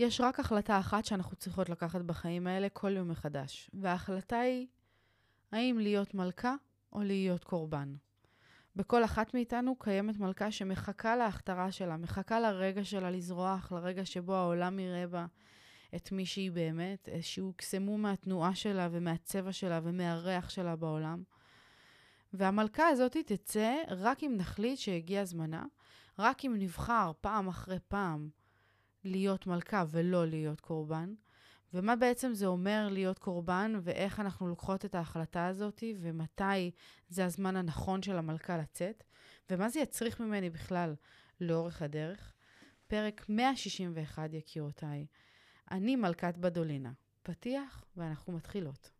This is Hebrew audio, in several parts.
יש רק החלטה אחת שאנחנו צריכות לקחת בחיים האלה כל יום מחדש, וההחלטה היא האם להיות מלכה או להיות קורבן. בכל אחת מאיתנו קיימת מלכה שמחכה להכתרה שלה, מחכה לרגע שלה לזרוח, לרגע שבו העולם יראה בה את מי שהיא באמת, שהוקסמו מהתנועה שלה ומהצבע שלה ומהריח שלה בעולם. והמלכה הזאת תצא רק אם נחליט שהגיע זמנה, רק אם נבחר פעם אחרי פעם להיות מלכה ולא להיות קורבן. ומה בעצם זה אומר להיות קורבן, ואיך אנחנו לוקחות את ההחלטה הזאת, ומתי זה הזמן הנכון של המלכה לצאת, ומה זה יצריך ממני בכלל לאורך הדרך. פרק 161, יקירותיי. אני מלכת בדולינה. פתיח, ואנחנו מתחילות.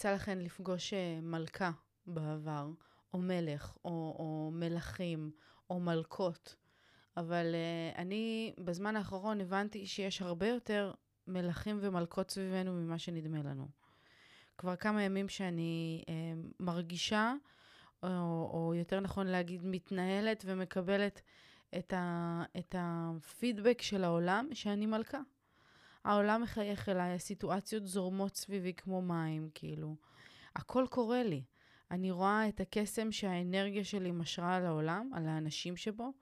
יצא לכן לפגוש אה, מלכה בעבר, או מלך, או, או מלכים, או מלכות, אבל uh, אני בזמן האחרון הבנתי שיש הרבה יותר מלכים ומלכות סביבנו ממה שנדמה לנו. כבר כמה ימים שאני uh, מרגישה, או, או יותר נכון להגיד, מתנהלת ומקבלת את, ה, את הפידבק של העולם שאני מלכה. העולם מחייך אליי, הסיטואציות זורמות סביבי כמו מים, כאילו. הכל קורה לי. אני רואה את הקסם שהאנרגיה שלי משרה על העולם, על האנשים שבו.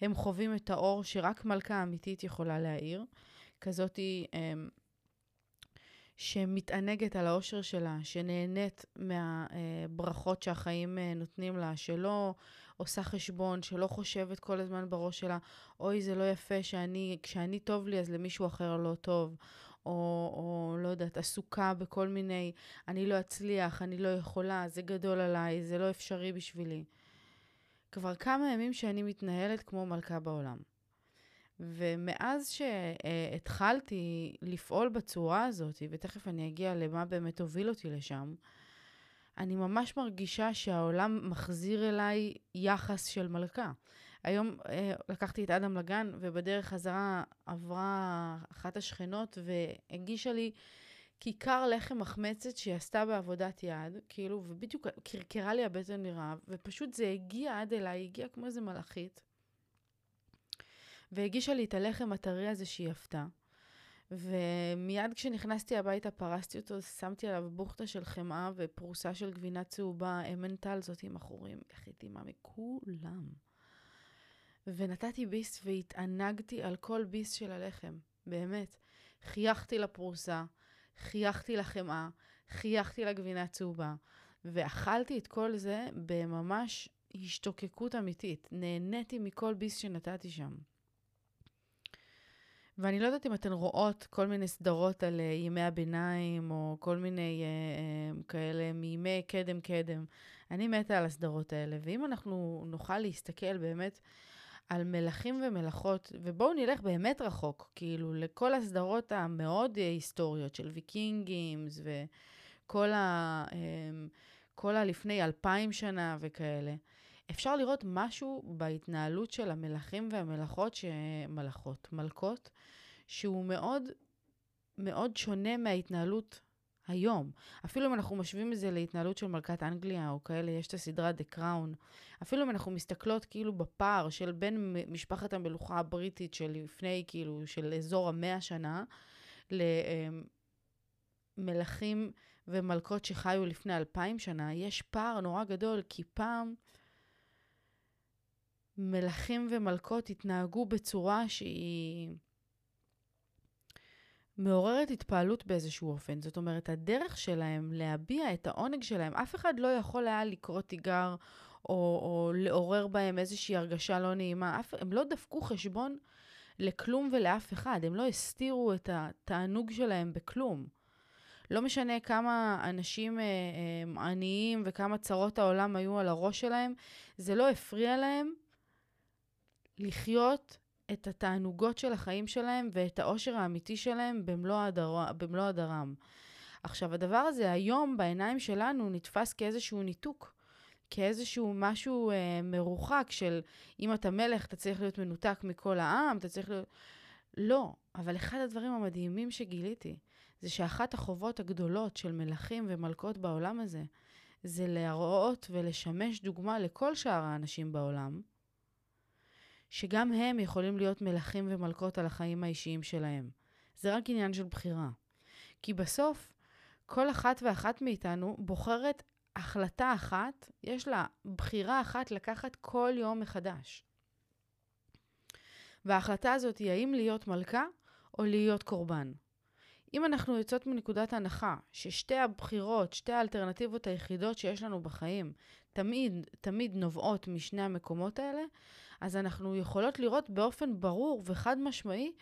הם חווים את האור שרק מלכה אמיתית יכולה להאיר. כזאתי אמ, שמתענגת על האושר שלה, שנהנית מהברכות שהחיים אה, נותנים לה, שלא עושה חשבון, שלא חושבת כל הזמן בראש שלה, אוי, זה לא יפה שאני, כשאני טוב לי אז למישהו אחר לא טוב, או, או לא יודעת, עסוקה בכל מיני, אני לא אצליח, אני לא יכולה, זה גדול עליי, זה לא אפשרי בשבילי. כבר כמה ימים שאני מתנהלת כמו מלכה בעולם. ומאז שהתחלתי לפעול בצורה הזאת, ותכף אני אגיע למה באמת הוביל אותי לשם, אני ממש מרגישה שהעולם מחזיר אליי יחס של מלכה. היום אה, לקחתי את אדם לגן, ובדרך חזרה עברה אחת השכנות והגישה לי כיכר לחם מחמצת שהיא עשתה בעבודת יד, כאילו, ובדיוק קרקרה לי הבטן מרעב, ופשוט זה הגיע עד אליי, הגיע כמו איזה מלאכית, והגישה לי את הלחם הטרי הזה שהיא עפתה. ומיד כשנכנסתי הביתה פרסתי אותו, שמתי עליו בוכטה של חמאה ופרוסה של גבינה צהובה, אמנטל זאת עם החורים, איך אימה מכולם. ונתתי ביס והתענגתי על כל ביס של הלחם, באמת. חייכתי לפרוסה, חייכתי לחמאה, חייכתי לגבינה צהובה, ואכלתי את כל זה בממש השתוקקות אמיתית. נהניתי מכל ביס שנתתי שם. ואני לא יודעת אם אתן רואות כל מיני סדרות על uh, ימי הביניים, או כל מיני uh, כאלה מימי קדם-קדם. אני מתה על הסדרות האלה, ואם אנחנו נוכל להסתכל באמת על מלכים ומלכות, ובואו נלך באמת רחוק, כאילו, לכל הסדרות המאוד היסטוריות של ויקינגימס, וכל ה... Um, כל הלפני אלפיים שנה וכאלה. אפשר לראות משהו בהתנהלות של המלכים והמלכות, מלכות, מלכות, שהוא מאוד מאוד שונה מההתנהלות היום. אפילו אם אנחנו משווים את זה להתנהלות של מלכת אנגליה או כאלה, יש את הסדרה The Crown. אפילו אם אנחנו מסתכלות כאילו בפער של בין משפחת המלוכה הבריטית של לפני, כאילו, של אזור המאה שנה, למלכים ומלכות שחיו לפני אלפיים שנה, יש פער נורא גדול, כי פעם מלכים ומלכות התנהגו בצורה שהיא מעוררת התפעלות באיזשהו אופן. זאת אומרת, הדרך שלהם להביע את העונג שלהם, אף אחד לא יכול היה לקרוא תיגר או, או לעורר בהם איזושהי הרגשה לא נעימה. אף, הם לא דפקו חשבון לכלום ולאף אחד, הם לא הסתירו את התענוג שלהם בכלום. לא משנה כמה אנשים אה, אה, עניים וכמה צרות העולם היו על הראש שלהם, זה לא הפריע להם לחיות את התענוגות של החיים שלהם ואת העושר האמיתי שלהם במלוא, הדר... במלוא הדרם. עכשיו, הדבר הזה היום בעיניים שלנו נתפס כאיזשהו ניתוק, כאיזשהו משהו אה, מרוחק של אם אתה מלך, אתה צריך להיות מנותק מכל העם, אתה צריך להיות... לא, אבל אחד הדברים המדהימים שגיליתי, זה שאחת החובות הגדולות של מלכים ומלכות בעולם הזה, זה להראות ולשמש דוגמה לכל שאר האנשים בעולם, שגם הם יכולים להיות מלכים ומלכות על החיים האישיים שלהם. זה רק עניין של בחירה. כי בסוף, כל אחת ואחת מאיתנו בוחרת החלטה אחת, יש לה בחירה אחת לקחת כל יום מחדש. וההחלטה הזאת היא האם להיות מלכה או להיות קורבן. אם אנחנו יוצאות מנקודת הנחה ששתי הבחירות, שתי האלטרנטיבות היחידות שיש לנו בחיים, תמיד, תמיד נובעות משני המקומות האלה, אז אנחנו יכולות לראות באופן ברור וחד משמעי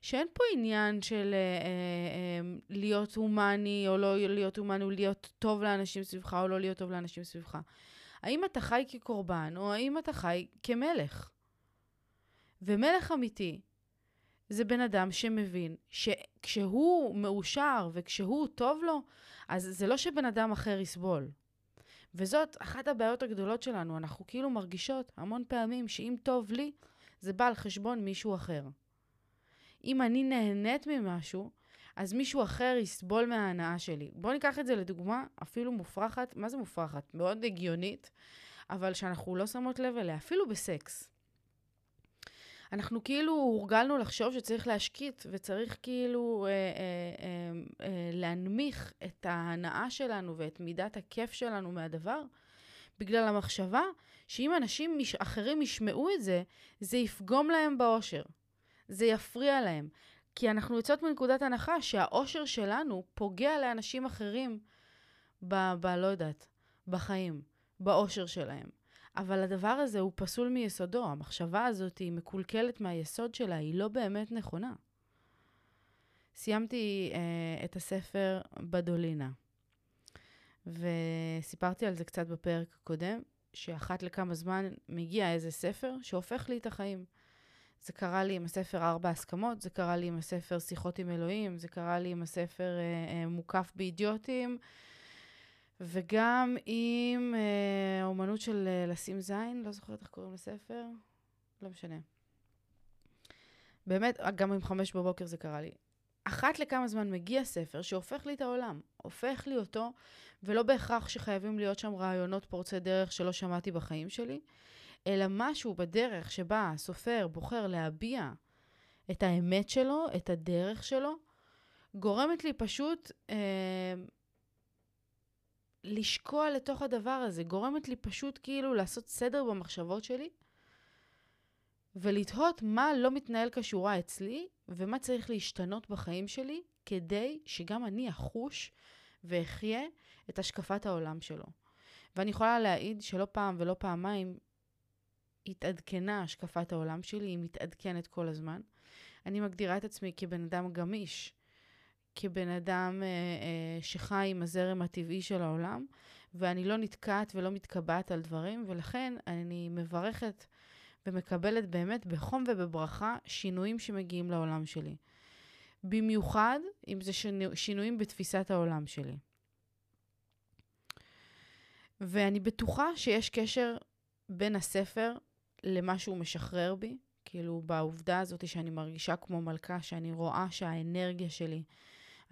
שאין פה עניין של אה, אה, אה, להיות הומני או לא להיות הומני, או להיות טוב לאנשים סביבך או לא להיות טוב לאנשים סביבך. האם אתה חי כקורבן או האם אתה חי כמלך? ומלך אמיתי זה בן אדם שמבין שכשהוא מאושר וכשהוא טוב לו, אז זה לא שבן אדם אחר יסבול. וזאת אחת הבעיות הגדולות שלנו. אנחנו כאילו מרגישות המון פעמים שאם טוב לי, זה בא על חשבון מישהו אחר. אם אני נהנית ממשהו, אז מישהו אחר יסבול מההנאה שלי. בואו ניקח את זה לדוגמה אפילו מופרכת, מה זה מופרכת? מאוד הגיונית, אבל שאנחנו לא שמות לב אליה, אפילו בסקס. אנחנו כאילו הורגלנו לחשוב שצריך להשקיט וצריך כאילו אה, אה, אה, אה, להנמיך את ההנאה שלנו ואת מידת הכיף שלנו מהדבר, בגלל המחשבה שאם אנשים מש, אחרים ישמעו את זה, זה יפגום להם באושר. זה יפריע להם. כי אנחנו יוצאות מנקודת הנחה שהאושר שלנו פוגע לאנשים אחרים ב... ב... לא יודעת, בחיים, באושר שלהם. אבל הדבר הזה הוא פסול מיסודו. המחשבה הזאת היא מקולקלת מהיסוד שלה, היא לא באמת נכונה. סיימתי אה, את הספר בדולינה, וסיפרתי על זה קצת בפרק הקודם, שאחת לכמה זמן מגיע איזה ספר שהופך לי את החיים. זה קרה לי עם הספר ארבע הסכמות, זה קרה לי עם הספר שיחות עם אלוהים, זה קרה לי עם הספר אה, אה, מוקף באידיוטים, וגם עם אה, אומנות של אה, לשים זין, לא זוכרת איך קוראים לספר, לא משנה. באמת, גם עם חמש בבוקר זה קרה לי. אחת לכמה זמן מגיע ספר שהופך לי את העולם, הופך לי אותו, ולא בהכרח שחייבים להיות שם רעיונות פורצי דרך שלא שמעתי בחיים שלי, אלא משהו בדרך שבה הסופר בוחר להביע את האמת שלו, את הדרך שלו, גורמת לי פשוט אה, לשקוע לתוך הדבר הזה, גורמת לי פשוט כאילו לעשות סדר במחשבות שלי, ולתהות מה לא מתנהל כשורה אצלי, ומה צריך להשתנות בחיים שלי, כדי שגם אני אחוש ואחיה את השקפת העולם שלו. ואני יכולה להעיד שלא פעם ולא פעמיים התעדכנה השקפת העולם שלי, היא מתעדכנת כל הזמן. אני מגדירה את עצמי כבן אדם גמיש, כבן אדם אה, אה, שחי עם הזרם הטבעי של העולם, ואני לא נתקעת ולא מתקבעת על דברים, ולכן אני מברכת ומקבלת באמת בחום ובברכה שינויים שמגיעים לעולם שלי. במיוחד אם זה שינו, שינויים בתפיסת העולם שלי. ואני בטוחה שיש קשר בין הספר למה שהוא משחרר בי, כאילו בעובדה הזאת שאני מרגישה כמו מלכה, שאני רואה שהאנרגיה שלי,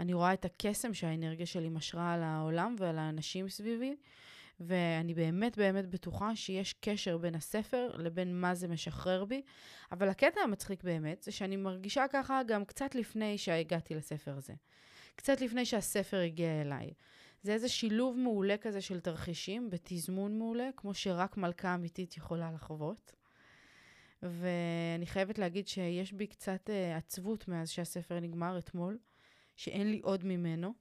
אני רואה את הקסם שהאנרגיה שלי משרה על העולם ועל האנשים סביבי, ואני באמת באמת בטוחה שיש קשר בין הספר לבין מה זה משחרר בי. אבל הקטע המצחיק באמת זה שאני מרגישה ככה גם קצת לפני שהגעתי לספר הזה. קצת לפני שהספר הגיע אליי. זה איזה שילוב מעולה כזה של תרחישים בתזמון מעולה, כמו שרק מלכה אמיתית יכולה לחוות. ואני חייבת להגיד שיש בי קצת uh, עצבות מאז שהספר נגמר אתמול, שאין לי עוד ממנו.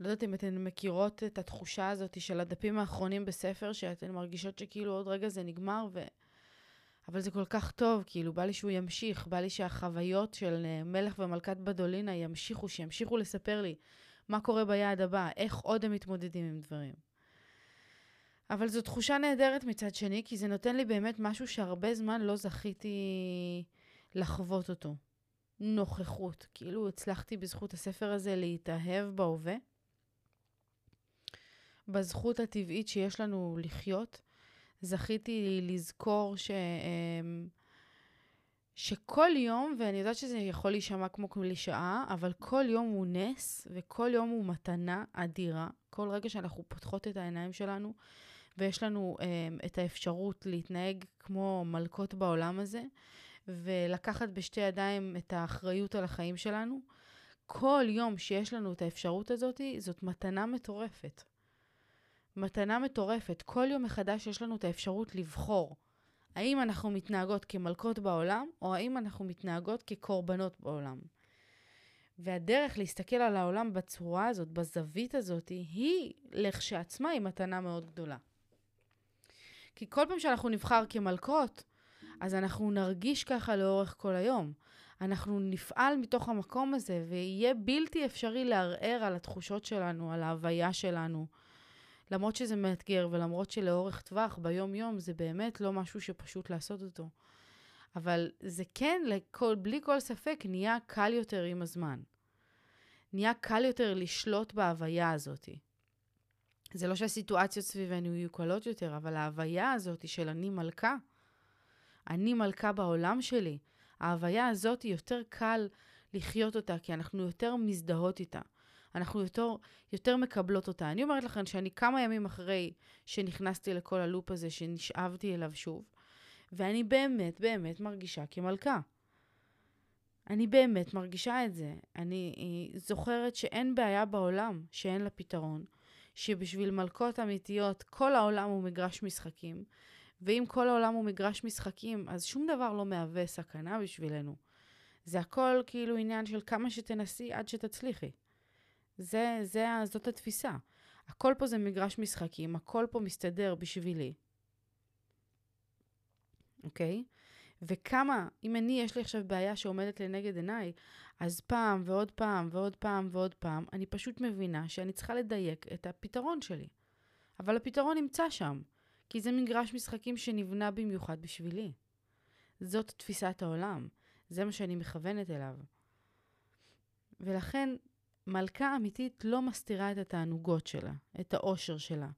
לא יודעת אם אתן מכירות את התחושה הזאת של הדפים האחרונים בספר, שאתן מרגישות שכאילו עוד רגע זה נגמר, אבל זה כל כך טוב, כאילו, בא לי שהוא ימשיך, בא לי שהחוויות של אה, מלך ומלכת בדולינה ימשיכו, שימשיכו לספר לי מה קורה ביעד הבא, איך עוד הם מתמודדים עם דברים. אבל זו תחושה נהדרת מצד שני, כי זה נותן לי באמת משהו שהרבה זמן לא זכיתי לחוות אותו. נוכחות. כאילו הצלחתי בזכות הספר הזה להתאהב בהווה, בזכות הטבעית שיש לנו לחיות. זכיתי לזכור ש... אמ, שכל יום, ואני יודעת שזה יכול להישמע כמו קלישאה, אבל כל יום הוא נס, וכל יום הוא מתנה אדירה. כל רגע שאנחנו פותחות את העיניים שלנו, ויש לנו um, את האפשרות להתנהג כמו מלכות בעולם הזה, ולקחת בשתי ידיים את האחריות על החיים שלנו, כל יום שיש לנו את האפשרות הזאת, זאת מתנה מטורפת. מתנה מטורפת. כל יום מחדש יש לנו את האפשרות לבחור האם אנחנו מתנהגות כמלכות בעולם, או האם אנחנו מתנהגות כקורבנות בעולם. והדרך להסתכל על העולם בצורה הזאת, בזווית הזאת, היא לכשעצמה היא מתנה מאוד גדולה. כי כל פעם שאנחנו נבחר כמלכות, אז אנחנו נרגיש ככה לאורך כל היום. אנחנו נפעל מתוך המקום הזה, ויהיה בלתי אפשרי לערער על התחושות שלנו, על ההוויה שלנו. למרות שזה מאתגר, ולמרות שלאורך טווח, ביום-יום, זה באמת לא משהו שפשוט לעשות אותו. אבל זה כן, לכל, בלי כל ספק, נהיה קל יותר עם הזמן. נהיה קל יותר לשלוט בהוויה הזאת. זה לא שהסיטואציות סביבנו יהיו קלות יותר, אבל ההוויה הזאת של אני מלכה, אני מלכה בעולם שלי, ההוויה הזאת יותר קל לחיות אותה, כי אנחנו יותר מזדהות איתה. אנחנו יותר, יותר מקבלות אותה. אני אומרת לכם שאני כמה ימים אחרי שנכנסתי לכל הלופ הזה, שנשאבתי אליו שוב, ואני באמת באמת מרגישה כמלכה. אני באמת מרגישה את זה. אני אה, זוכרת שאין בעיה בעולם שאין לה פתרון, שבשביל מלכות אמיתיות כל העולם הוא מגרש משחקים, ואם כל העולם הוא מגרש משחקים, אז שום דבר לא מהווה סכנה בשבילנו. זה הכל כאילו עניין של כמה שתנסי עד שתצליחי. זה, זה, זאת התפיסה. הכל פה זה מגרש משחקים, הכל פה מסתדר בשבילי. אוקיי? וכמה, אם אני, יש לי עכשיו בעיה שעומדת לנגד עיניי, אז פעם ועוד פעם ועוד פעם ועוד פעם, אני פשוט מבינה שאני צריכה לדייק את הפתרון שלי. אבל הפתרון נמצא שם, כי זה מגרש משחקים שנבנה במיוחד בשבילי. זאת תפיסת העולם, זה מה שאני מכוונת אליו. ולכן מלכה אמיתית לא מסתירה את התענוגות שלה, את האושר שלה,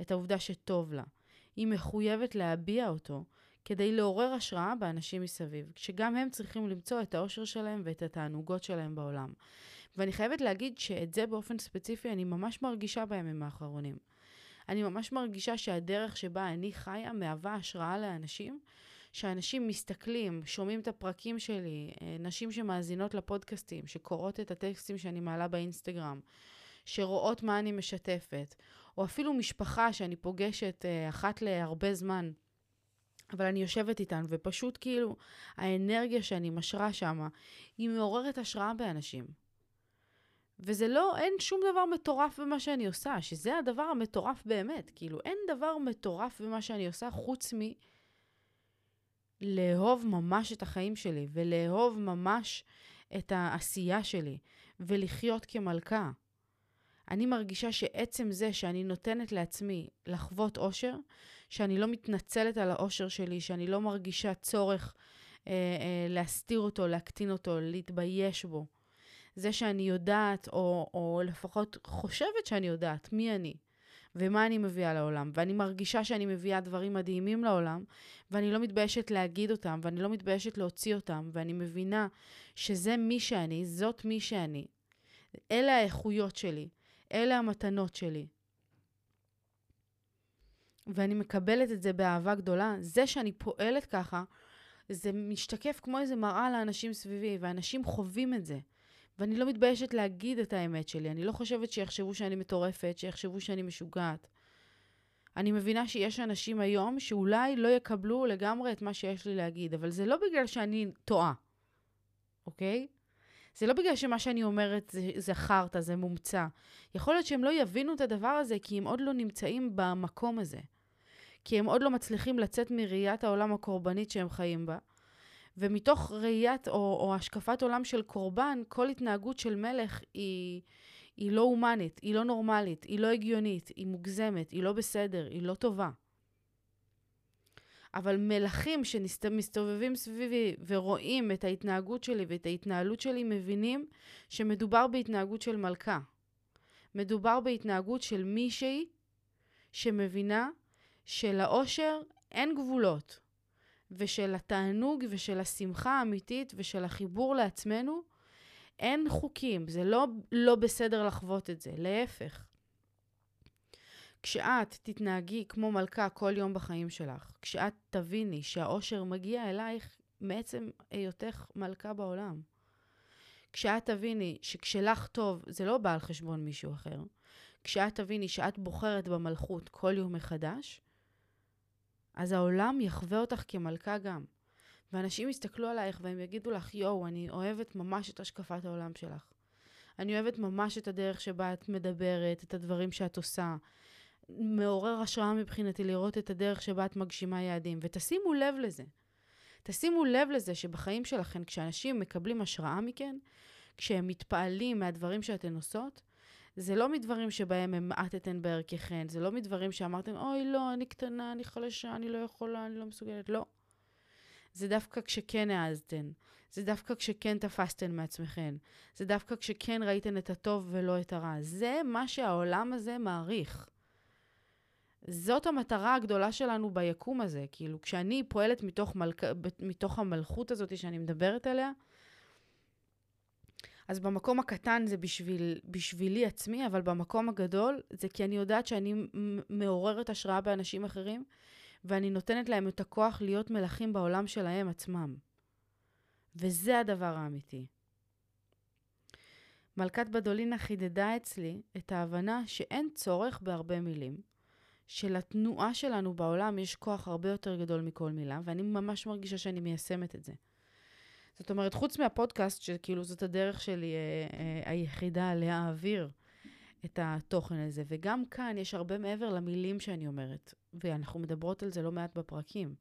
את העובדה שטוב לה. היא מחויבת להביע אותו כדי לעורר השראה באנשים מסביב, שגם הם צריכים למצוא את האושר שלהם ואת התענוגות שלהם בעולם. ואני חייבת להגיד שאת זה באופן ספציפי אני ממש מרגישה בימים האחרונים. אני ממש מרגישה שהדרך שבה אני חיה מהווה השראה לאנשים שאנשים מסתכלים, שומעים את הפרקים שלי, אה, נשים שמאזינות לפודקאסטים, שקוראות את הטקסטים שאני מעלה באינסטגרם, שרואות מה אני משתפת, או אפילו משפחה שאני פוגשת אה, אחת להרבה זמן, אבל אני יושבת איתן, ופשוט כאילו האנרגיה שאני משרה שם, היא מעוררת השראה באנשים. וזה לא, אין שום דבר מטורף במה שאני עושה, שזה הדבר המטורף באמת. כאילו, אין דבר מטורף במה שאני עושה חוץ מ... לאהוב ממש את החיים שלי, ולאהוב ממש את העשייה שלי, ולחיות כמלכה. אני מרגישה שעצם זה שאני נותנת לעצמי לחוות אושר, שאני לא מתנצלת על האושר שלי, שאני לא מרגישה צורך אה, אה, להסתיר אותו, להקטין אותו, להתבייש בו. זה שאני יודעת, או, או לפחות חושבת שאני יודעת מי אני, ומה אני מביאה לעולם. ואני מרגישה שאני מביאה דברים מדהימים לעולם, ואני לא מתביישת להגיד אותם, ואני לא מתביישת להוציא אותם, ואני מבינה שזה מי שאני, זאת מי שאני. אלה האיכויות שלי, אלה המתנות שלי. ואני מקבלת את זה באהבה גדולה. זה שאני פועלת ככה, זה משתקף כמו איזה מראה לאנשים סביבי, ואנשים חווים את זה. ואני לא מתביישת להגיד את האמת שלי. אני לא חושבת שיחשבו שאני מטורפת, שיחשבו שאני משוגעת. אני מבינה שיש אנשים היום שאולי לא יקבלו לגמרי את מה שיש לי להגיד, אבל זה לא בגלל שאני טועה, אוקיי? זה לא בגלל שמה שאני אומרת זה, זה חרטא, זה מומצא. יכול להיות שהם לא יבינו את הדבר הזה כי הם עוד לא נמצאים במקום הזה. כי הם עוד לא מצליחים לצאת מראיית העולם הקורבנית שהם חיים בה. ומתוך ראיית או, או השקפת עולם של קורבן, כל התנהגות של מלך היא, היא לא הומנית, היא לא נורמלית, היא לא הגיונית, היא מוגזמת, היא לא בסדר, היא לא טובה. אבל מלכים שמסתובבים סביבי ורואים את ההתנהגות שלי ואת ההתנהלות שלי, מבינים שמדובר בהתנהגות של מלכה. מדובר בהתנהגות של מישהי שמבינה שלאושר אין גבולות, ושל התענוג ושל השמחה האמיתית ושל החיבור לעצמנו אין חוקים. זה לא לא בסדר לחוות את זה, להפך. כשאת תתנהגי כמו מלכה כל יום בחיים שלך, כשאת תביני שהאושר מגיע אלייך מעצם היותך מלכה בעולם, כשאת תביני שכשלך טוב זה לא בא על חשבון מישהו אחר, כשאת תביני שאת בוחרת במלכות כל יום מחדש, אז העולם יחווה אותך כמלכה גם. ואנשים יסתכלו עלייך והם יגידו לך, יואו, אני אוהבת ממש את השקפת העולם שלך. אני אוהבת ממש את הדרך שבה את מדברת, את הדברים שאת עושה. מעורר השראה מבחינתי לראות את הדרך שבה את מגשימה יעדים. ותשימו לב לזה. תשימו לב לזה שבחיים שלכם, כשאנשים מקבלים השראה מכן, כשהם מתפעלים מהדברים שאתן עושות, זה לא מדברים שבהם המעטתן בערככן, זה לא מדברים שאמרתם, אוי, לא, אני קטנה, אני חלשה, אני לא יכולה, אני לא מסוגלת. לא. זה דווקא כשכן העזתן. זה דווקא כשכן תפסתן מעצמכן. זה דווקא כשכן ראיתן את הטוב ולא את הרע. זה מה שהעולם הזה מעריך. זאת המטרה הגדולה שלנו ביקום הזה. כאילו, כשאני פועלת מתוך, מלכ... מתוך המלכות הזאת שאני מדברת עליה, אז במקום הקטן זה בשביל, בשבילי עצמי, אבל במקום הגדול זה כי אני יודעת שאני מעוררת השראה באנשים אחרים, ואני נותנת להם את הכוח להיות מלכים בעולם שלהם עצמם. וזה הדבר האמיתי. מלכת בדולינה חידדה אצלי את ההבנה שאין צורך בהרבה מילים, שלתנועה שלנו בעולם יש כוח הרבה יותר גדול מכל מילה, ואני ממש מרגישה שאני מיישמת את זה. זאת אומרת, חוץ מהפודקאסט, שכאילו זאת הדרך שלי אה, אה, היחידה להעביר את התוכן הזה, וגם כאן יש הרבה מעבר למילים שאני אומרת, ואנחנו מדברות על זה לא מעט בפרקים,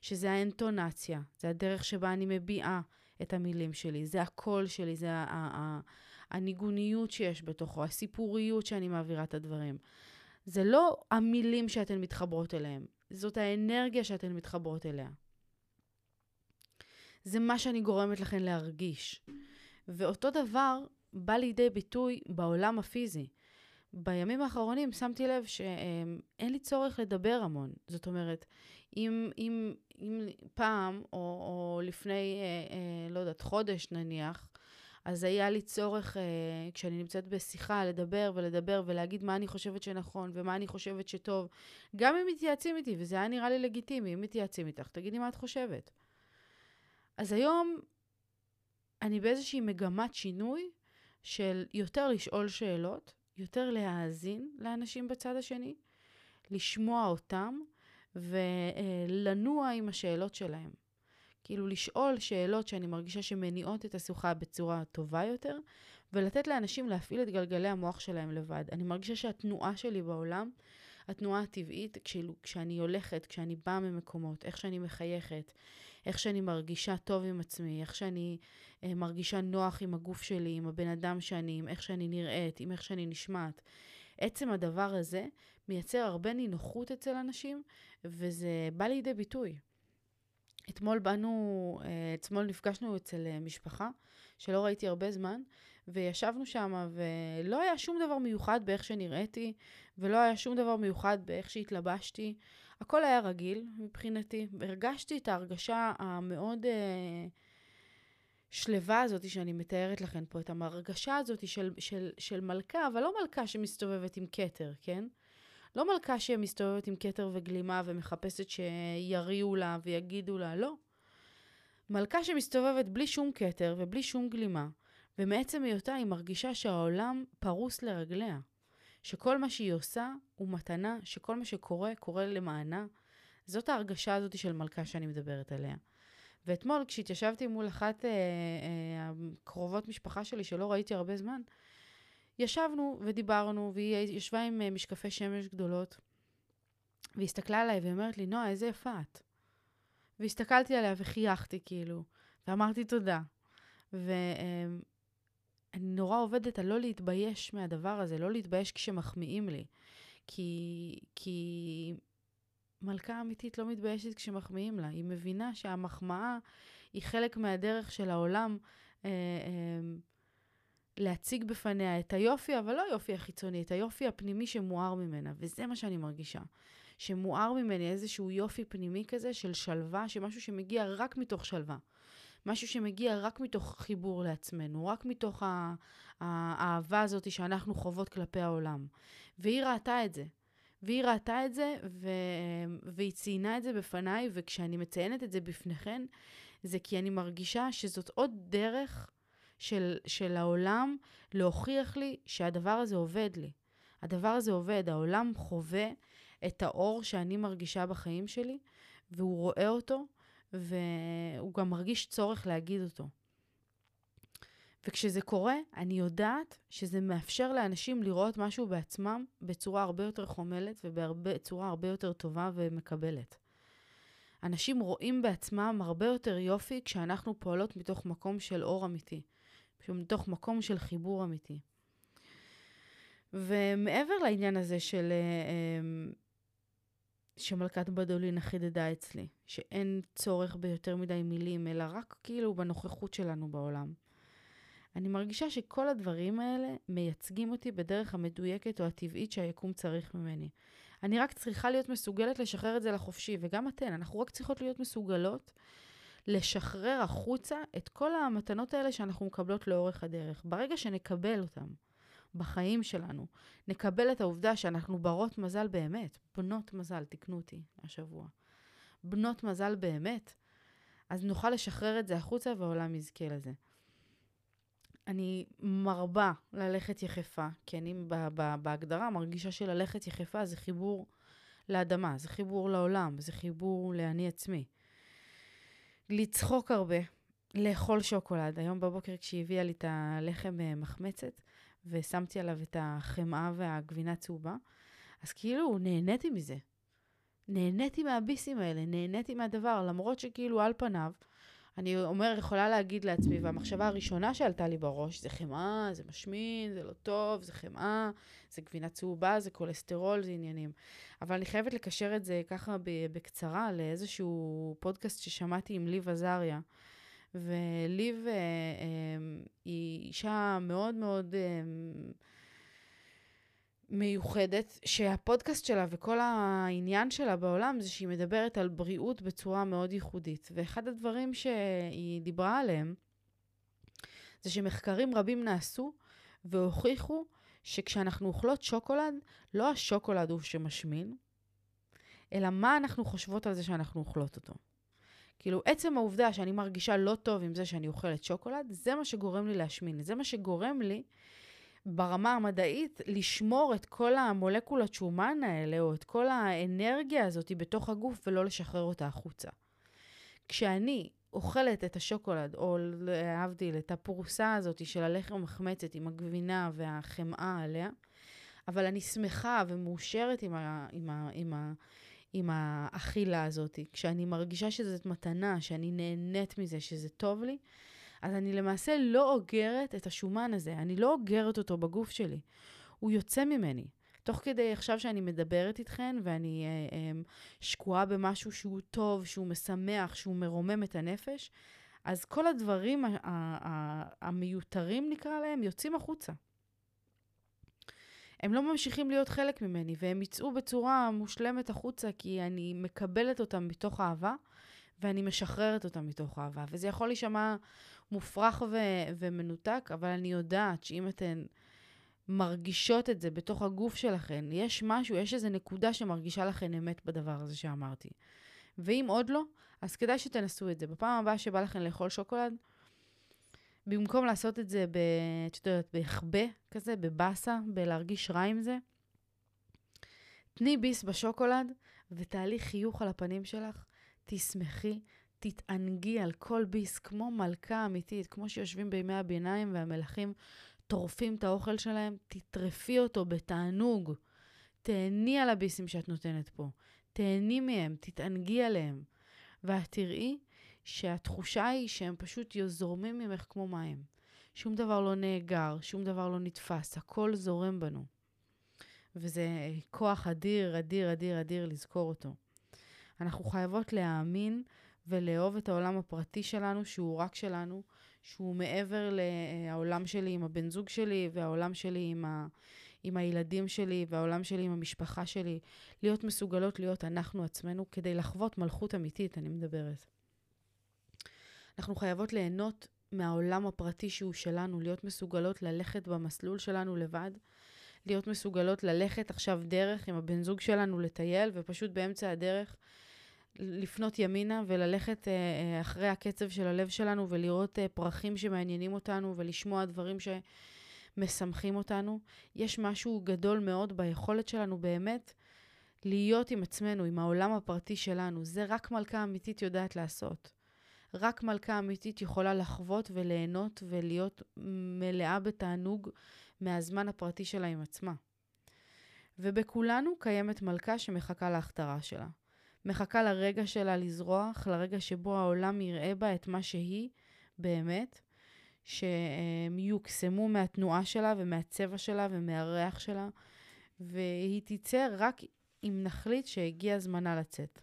שזה האינטונציה, זה הדרך שבה אני מביעה את המילים שלי, זה הקול שלי, זה הניגוניות שיש בתוכו, הסיפוריות שאני מעבירה את הדברים. זה לא המילים שאתן מתחברות אליהם, זאת האנרגיה שאתן מתחברות אליה. זה מה שאני גורמת לכן להרגיש. ואותו דבר בא לידי ביטוי בעולם הפיזי. בימים האחרונים שמתי לב שאין לי צורך לדבר המון. זאת אומרת, אם, אם, אם פעם, או, או לפני, אה, אה, לא יודעת, חודש נניח, אז היה לי צורך, אה, כשאני נמצאת בשיחה, לדבר ולדבר ולהגיד מה אני חושבת שנכון ומה אני חושבת שטוב. גם אם מתייעצים איתי, וזה היה נראה לי לגיטימי, אם מתייעצים איתך, תגידי מה את חושבת. אז היום אני באיזושהי מגמת שינוי של יותר לשאול שאלות, יותר להאזין לאנשים בצד השני, לשמוע אותם ולנוע עם השאלות שלהם. כאילו לשאול שאלות שאני מרגישה שמניעות את השיחה בצורה טובה יותר, ולתת לאנשים להפעיל את גלגלי המוח שלהם לבד. אני מרגישה שהתנועה שלי בעולם, התנועה הטבעית, כשאני הולכת, כשאני באה ממקומות, איך שאני מחייכת, איך שאני מרגישה טוב עם עצמי, איך שאני אה, מרגישה נוח עם הגוף שלי, עם הבן אדם שאני, עם איך שאני נראית, עם איך שאני נשמעת. עצם הדבר הזה מייצר הרבה נינוחות אצל אנשים, וזה בא לידי ביטוי. אתמול באנו, אה, אתמול נפגשנו אצל אה, משפחה שלא ראיתי הרבה זמן, וישבנו שם, ולא היה שום דבר מיוחד באיך שנראיתי, ולא היה שום דבר מיוחד באיך שהתלבשתי. הכל היה רגיל מבחינתי. הרגשתי את ההרגשה המאוד אה, שלווה הזאת שאני מתארת לכם פה, את ההרגשה הזאת של, של, של מלכה, אבל לא מלכה שמסתובבת עם כתר, כן? לא מלכה שמסתובבת עם כתר וגלימה ומחפשת שיריעו לה ויגידו לה, לא. מלכה שמסתובבת בלי שום כתר ובלי שום גלימה, ומעצם היותה היא מרגישה שהעולם פרוס לרגליה. שכל מה שהיא עושה הוא מתנה, שכל מה שקורה, קורה למענה. זאת ההרגשה הזאת של מלכה שאני מדברת עליה. ואתמול, כשהתיישבתי מול אחת אה, אה, הקרובות משפחה שלי, שלא ראיתי הרבה זמן, ישבנו ודיברנו, והיא ישבה עם אה, משקפי שמש גדולות, והיא הסתכלה עליי ואומרת לי, נועה, איזה יפה את. והסתכלתי עליה וחייכתי, כאילו, ואמרתי תודה. ואני נורא עובדת על לא להתבייש מהדבר הזה, לא להתבייש כשמחמיאים לי. כי, כי מלכה אמיתית לא מתביישת כשמחמיאים לה. היא מבינה שהמחמאה היא חלק מהדרך של העולם אה, אה, להציג בפניה את היופי, אבל לא היופי החיצוני, את היופי הפנימי שמואר ממנה. וזה מה שאני מרגישה. שמואר ממני איזשהו יופי פנימי כזה של שלווה, שמשהו שמגיע רק מתוך שלווה. משהו שמגיע רק מתוך חיבור לעצמנו, רק מתוך האהבה הזאת שאנחנו חוות כלפי העולם. והיא ראתה את זה. והיא ראתה את זה, ו... והיא ציינה את זה בפניי, וכשאני מציינת את זה בפניכן, זה כי אני מרגישה שזאת עוד דרך של, של העולם להוכיח לי שהדבר הזה עובד לי. הדבר הזה עובד, העולם חווה את האור שאני מרגישה בחיים שלי, והוא רואה אותו, והוא גם מרגיש צורך להגיד אותו. וכשזה קורה, אני יודעת שזה מאפשר לאנשים לראות משהו בעצמם בצורה הרבה יותר חומלת ובצורה הרבה יותר טובה ומקבלת. אנשים רואים בעצמם הרבה יותר יופי כשאנחנו פועלות מתוך מקום של אור אמיתי, מתוך מקום של חיבור אמיתי. ומעבר לעניין הזה של uh, שמלכת בדולין חידדה אצלי, שאין צורך ביותר מדי מילים, אלא רק כאילו בנוכחות שלנו בעולם. אני מרגישה שכל הדברים האלה מייצגים אותי בדרך המדויקת או הטבעית שהיקום צריך ממני. אני רק צריכה להיות מסוגלת לשחרר את זה לחופשי, וגם אתן, אנחנו רק צריכות להיות מסוגלות לשחרר החוצה את כל המתנות האלה שאנחנו מקבלות לאורך הדרך. ברגע שנקבל אותן בחיים שלנו, נקבל את העובדה שאנחנו ברות מזל באמת, בנות מזל, תקנו אותי השבוע, בנות מזל באמת, אז נוכל לשחרר את זה החוצה והעולם יזכה לזה. אני מרבה ללכת יחפה, כי אני בהגדרה מרגישה שללכת יחפה זה חיבור לאדמה, זה חיבור לעולם, זה חיבור לאני עצמי. לצחוק הרבה, לאכול שוקולד. היום בבוקר כשהיא הביאה לי את הלחם אה, מחמצת, ושמתי עליו את החמאה והגבינה צהובה, אז כאילו נהניתי מזה. נהניתי מהביסים האלה, נהניתי מהדבר, למרות שכאילו על פניו, אני אומר, יכולה להגיד לעצמי, והמחשבה הראשונה שעלתה לי בראש, זה חמאה, זה משמין, זה לא טוב, זה חמאה, זה גבינה צהובה, זה כולסטרול, זה עניינים. אבל אני חייבת לקשר את זה ככה בקצרה לאיזשהו פודקאסט ששמעתי עם ליב עזריה. וליב אה, אה, היא אישה מאוד מאוד... אה, מיוחדת, שהפודקאסט שלה וכל העניין שלה בעולם זה שהיא מדברת על בריאות בצורה מאוד ייחודית. ואחד הדברים שהיא דיברה עליהם, זה שמחקרים רבים נעשו והוכיחו שכשאנחנו אוכלות שוקולד, לא השוקולד הוא שמשמין, אלא מה אנחנו חושבות על זה שאנחנו אוכלות אותו. כאילו, עצם העובדה שאני מרגישה לא טוב עם זה שאני אוכלת שוקולד, זה מה שגורם לי להשמין. זה מה שגורם לי ברמה המדעית, לשמור את כל המולקולות שומן האלה, או את כל האנרגיה הזאת בתוך הגוף, ולא לשחרר אותה החוצה. כשאני אוכלת את השוקולד, או להבדיל, את הפרוסה הזאת של הלחם המחמצת עם הגבינה והחמאה עליה, אבל אני שמחה ומאושרת עם, ה, עם, ה, עם, ה, עם האכילה הזאת, כשאני מרגישה שזאת מתנה, שאני נהנית מזה, שזה טוב לי, אז אני למעשה לא אוגרת את השומן הזה, אני לא אוגרת אותו בגוף שלי. הוא יוצא ממני. תוך כדי עכשיו שאני מדברת איתכן ואני אה, אה, שקועה במשהו שהוא טוב, שהוא משמח, שהוא מרומם את הנפש, אז כל הדברים המיותרים נקרא להם יוצאים החוצה. הם לא ממשיכים להיות חלק ממני, והם יצאו בצורה מושלמת החוצה, כי אני מקבלת אותם מתוך אהבה, ואני משחררת אותם מתוך אהבה. וזה יכול להישמע מופרך ו- ומנותק, אבל אני יודעת שאם אתן מרגישות את זה בתוך הגוף שלכן, יש משהו, יש איזו נקודה שמרגישה לכן אמת בדבר הזה שאמרתי. ואם עוד לא, אז כדאי שתנסו את זה. בפעם הבאה שבא לכן לאכול שוקולד, במקום לעשות את זה, את יודעת, בהחבא כזה, בבאסה, בלהרגיש רע עם זה, תני ביס בשוקולד ותעלי חיוך על הפנים שלך, תשמחי, תתענגי על כל ביס כמו מלכה אמיתית, כמו שיושבים בימי הביניים והמלכים טורפים את האוכל שלהם, תטרפי אותו בתענוג. תהני על הביסים שאת נותנת פה. תהני מהם, תתענגי עליהם, ואת תראי שהתחושה היא שהם פשוט זורמים ממך כמו מים. שום דבר לא נאגר, שום דבר לא נתפס, הכל זורם בנו. וזה כוח אדיר, אדיר, אדיר, אדיר לזכור אותו. אנחנו חייבות להאמין ולאהוב את העולם הפרטי שלנו, שהוא רק שלנו, שהוא מעבר לעולם שלי עם הבן זוג שלי, והעולם שלי עם, ה... עם הילדים שלי, והעולם שלי עם המשפחה שלי. להיות מסוגלות להיות אנחנו עצמנו כדי לחוות מלכות אמיתית, אני מדברת. אנחנו חייבות ליהנות מהעולם הפרטי שהוא שלנו, להיות מסוגלות ללכת במסלול שלנו לבד, להיות מסוגלות ללכת עכשיו דרך עם הבן זוג שלנו לטייל, ופשוט באמצע הדרך לפנות ימינה וללכת אה, אה, אחרי הקצב של הלב שלנו ולראות אה, פרחים שמעניינים אותנו ולשמוע דברים שמשמחים אותנו. יש משהו גדול מאוד ביכולת שלנו באמת להיות עם עצמנו, עם העולם הפרטי שלנו. זה רק מלכה אמיתית יודעת לעשות. רק מלכה אמיתית יכולה לחוות וליהנות ולהיות מלאה בתענוג מהזמן הפרטי שלה עם עצמה. ובכולנו קיימת מלכה שמחכה להכתרה שלה. מחכה לרגע שלה לזרוח, לרגע שבו העולם יראה בה את מה שהיא באמת, שהם יוקסמו מהתנועה שלה ומהצבע שלה ומהריח שלה, והיא תצא רק אם נחליט שהגיע זמנה לצאת.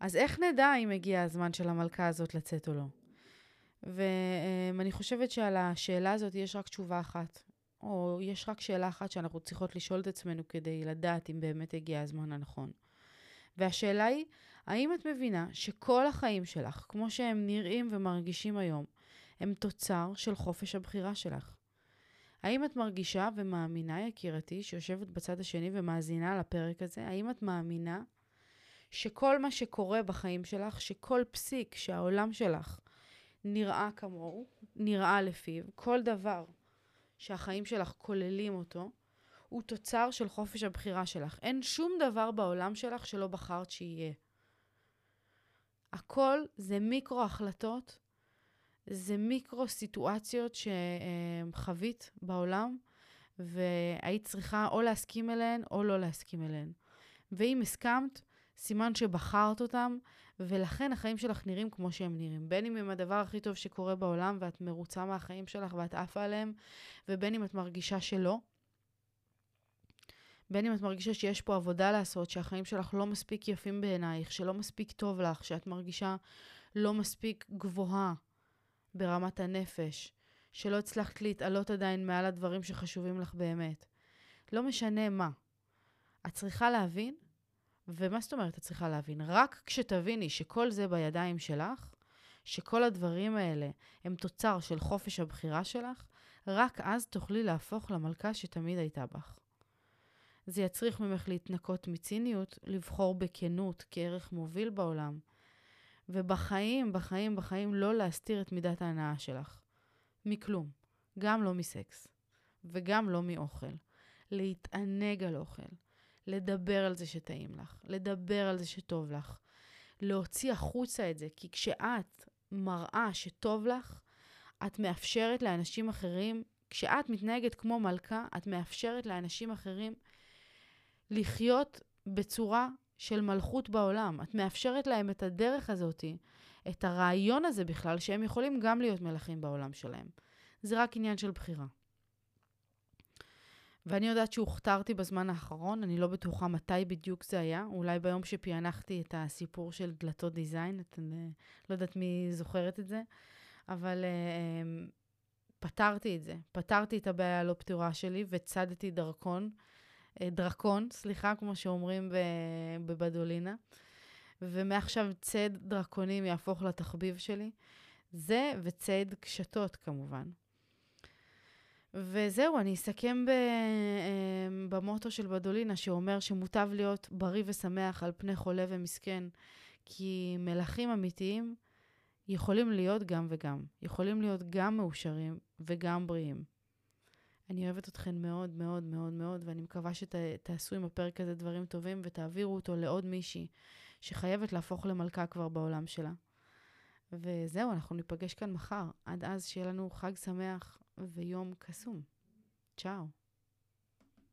אז איך נדע אם הגיע הזמן של המלכה הזאת לצאת או לא? ואני חושבת שעל השאלה הזאת יש רק תשובה אחת, או יש רק שאלה אחת שאנחנו צריכות לשאול את עצמנו כדי לדעת אם באמת הגיע הזמן הנכון. והשאלה היא, האם את מבינה שכל החיים שלך, כמו שהם נראים ומרגישים היום, הם תוצר של חופש הבחירה שלך? האם את מרגישה ומאמינה, יקירתי, שיושבת בצד השני ומאזינה לפרק הזה, האם את מאמינה שכל מה שקורה בחיים שלך, שכל פסיק שהעולם שלך נראה כמוהו, נראה לפיו, כל דבר שהחיים שלך כוללים אותו, הוא תוצר של חופש הבחירה שלך. אין שום דבר בעולם שלך שלא בחרת שיהיה. הכל זה מיקרו החלטות, זה מיקרו סיטואציות שחווית בעולם, והיית צריכה או להסכים אליהן או לא להסכים אליהן. ואם הסכמת, סימן שבחרת אותם, ולכן החיים שלך נראים כמו שהם נראים. בין אם הם הדבר הכי טוב שקורה בעולם ואת מרוצה מהחיים שלך ואת עפה עליהם, ובין אם את מרגישה שלא. בין אם את מרגישה שיש פה עבודה לעשות, שהחיים שלך לא מספיק יפים בעינייך, שלא מספיק טוב לך, שאת מרגישה לא מספיק גבוהה ברמת הנפש, שלא הצלחת להתעלות עדיין מעל הדברים שחשובים לך באמת. לא משנה מה. את צריכה להבין ומה זאת אומרת את צריכה להבין? רק כשתביני שכל זה בידיים שלך, שכל הדברים האלה הם תוצר של חופש הבחירה שלך, רק אז תוכלי להפוך למלכה שתמיד הייתה בך. זה יצריך ממך להתנקות מציניות, לבחור בכנות כערך מוביל בעולם, ובחיים, בחיים, בחיים לא להסתיר את מידת ההנאה שלך. מכלום. גם לא מסקס. וגם לא מאוכל. להתענג על אוכל. לדבר על זה שטעים לך, לדבר על זה שטוב לך, להוציא החוצה את זה, כי כשאת מראה שטוב לך, את מאפשרת לאנשים אחרים, כשאת מתנהגת כמו מלכה, את מאפשרת לאנשים אחרים לחיות בצורה של מלכות בעולם. את מאפשרת להם את הדרך הזאת, את הרעיון הזה בכלל, שהם יכולים גם להיות מלכים בעולם שלהם. זה רק עניין של בחירה. ואני יודעת שהוכתרתי בזמן האחרון, אני לא בטוחה מתי בדיוק זה היה, אולי ביום שפענחתי את הסיפור של דלתות דיזיין, את, לא יודעת מי זוכרת את זה, אבל uh, פתרתי את זה. פתרתי את הבעיה הלא פתורה שלי וצדתי דרכון, uh, דרקון, סליחה, כמו שאומרים בבדולינה, ומעכשיו צד דרקונים יהפוך לתחביב שלי. זה וצד קשתות כמובן. וזהו, אני אסכם ב, אמ, במוטו של בדולינה, שאומר שמוטב להיות בריא ושמח על פני חולה ומסכן, כי מלכים אמיתיים יכולים להיות גם וגם. יכולים להיות גם מאושרים וגם בריאים. אני אוהבת אתכן מאוד מאוד מאוד מאוד, ואני מקווה שתעשו עם הפרק הזה דברים טובים ותעבירו אותו לעוד מישהי שחייבת להפוך למלכה כבר בעולם שלה. וזהו, אנחנו ניפגש כאן מחר. עד אז שיהיה לנו חג שמח ויום קסום. צ'או.